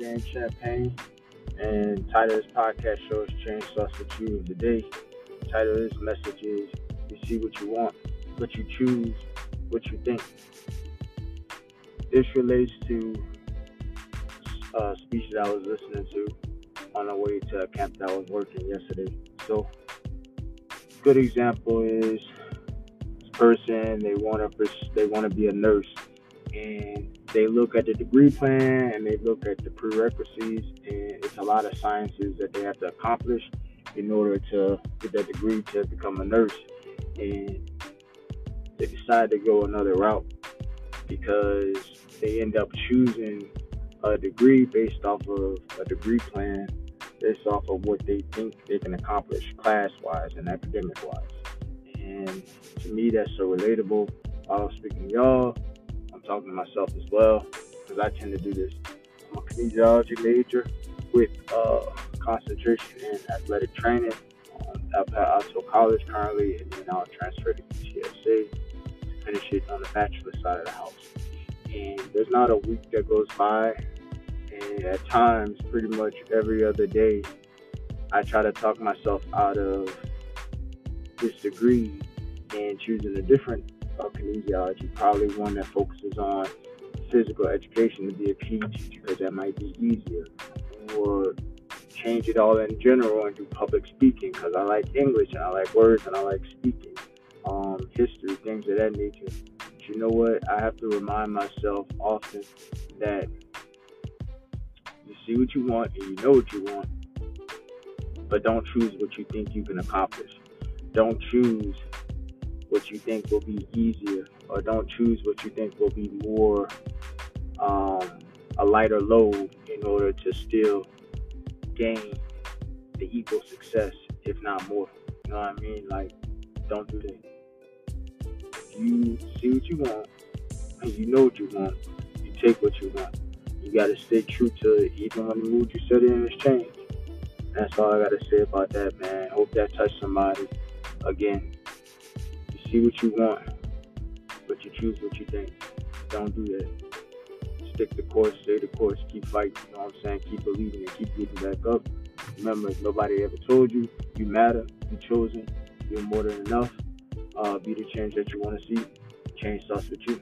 name Champagne, and title of this podcast show is Change Starts with You of the day. Title of this message is You see what you want, but you choose what you think. This relates to a uh, speech that I was listening to on the way to a camp that I was working yesterday. So, good example is this person they want to they want to be a nurse and they look at the degree plan and they look at the prerequisites and it's a lot of sciences that they have to accomplish in order to get that degree to become a nurse and they decide to go another route because they end up choosing a degree based off of a degree plan based off of what they think they can accomplish class wise and academic wise. And to me, that's so relatable. I was speaking to y'all talking to myself as well because I tend to do this. I'm a kinesiology major with uh, concentration in athletic training um, at Alto College currently, and then I'll transfer to UTSA to finish it on the bachelor side of the house. And there's not a week that goes by, and at times, pretty much every other day, I try to talk myself out of this degree and choosing a different of kinesiology, probably one that focuses on physical education to be a PE teacher because that might be easier, or change it all in general and do public speaking because I like English and I like words and I like speaking, um, history, things of that nature. But you know what? I have to remind myself often that you see what you want and you know what you want, but don't choose what you think you can accomplish. Don't choose what you think will be easier, or don't choose what you think will be more um, a lighter load in order to still gain the equal success, if not more. You know what I mean? Like, don't do that. You see what you want and you know what you want, you take what you want. You gotta stay true to even when the mood you set in has changed. That's all I gotta say about that, man. Hope that touched somebody. Again, see what you want, but you choose what you think. Don't do that. Stick the course, stay the course, keep fighting. You know what I'm saying? Keep believing and keep getting back up. Remember, nobody ever told you you matter, you're chosen, you're more than enough. Uh, be the change that you want to see. Change starts with you.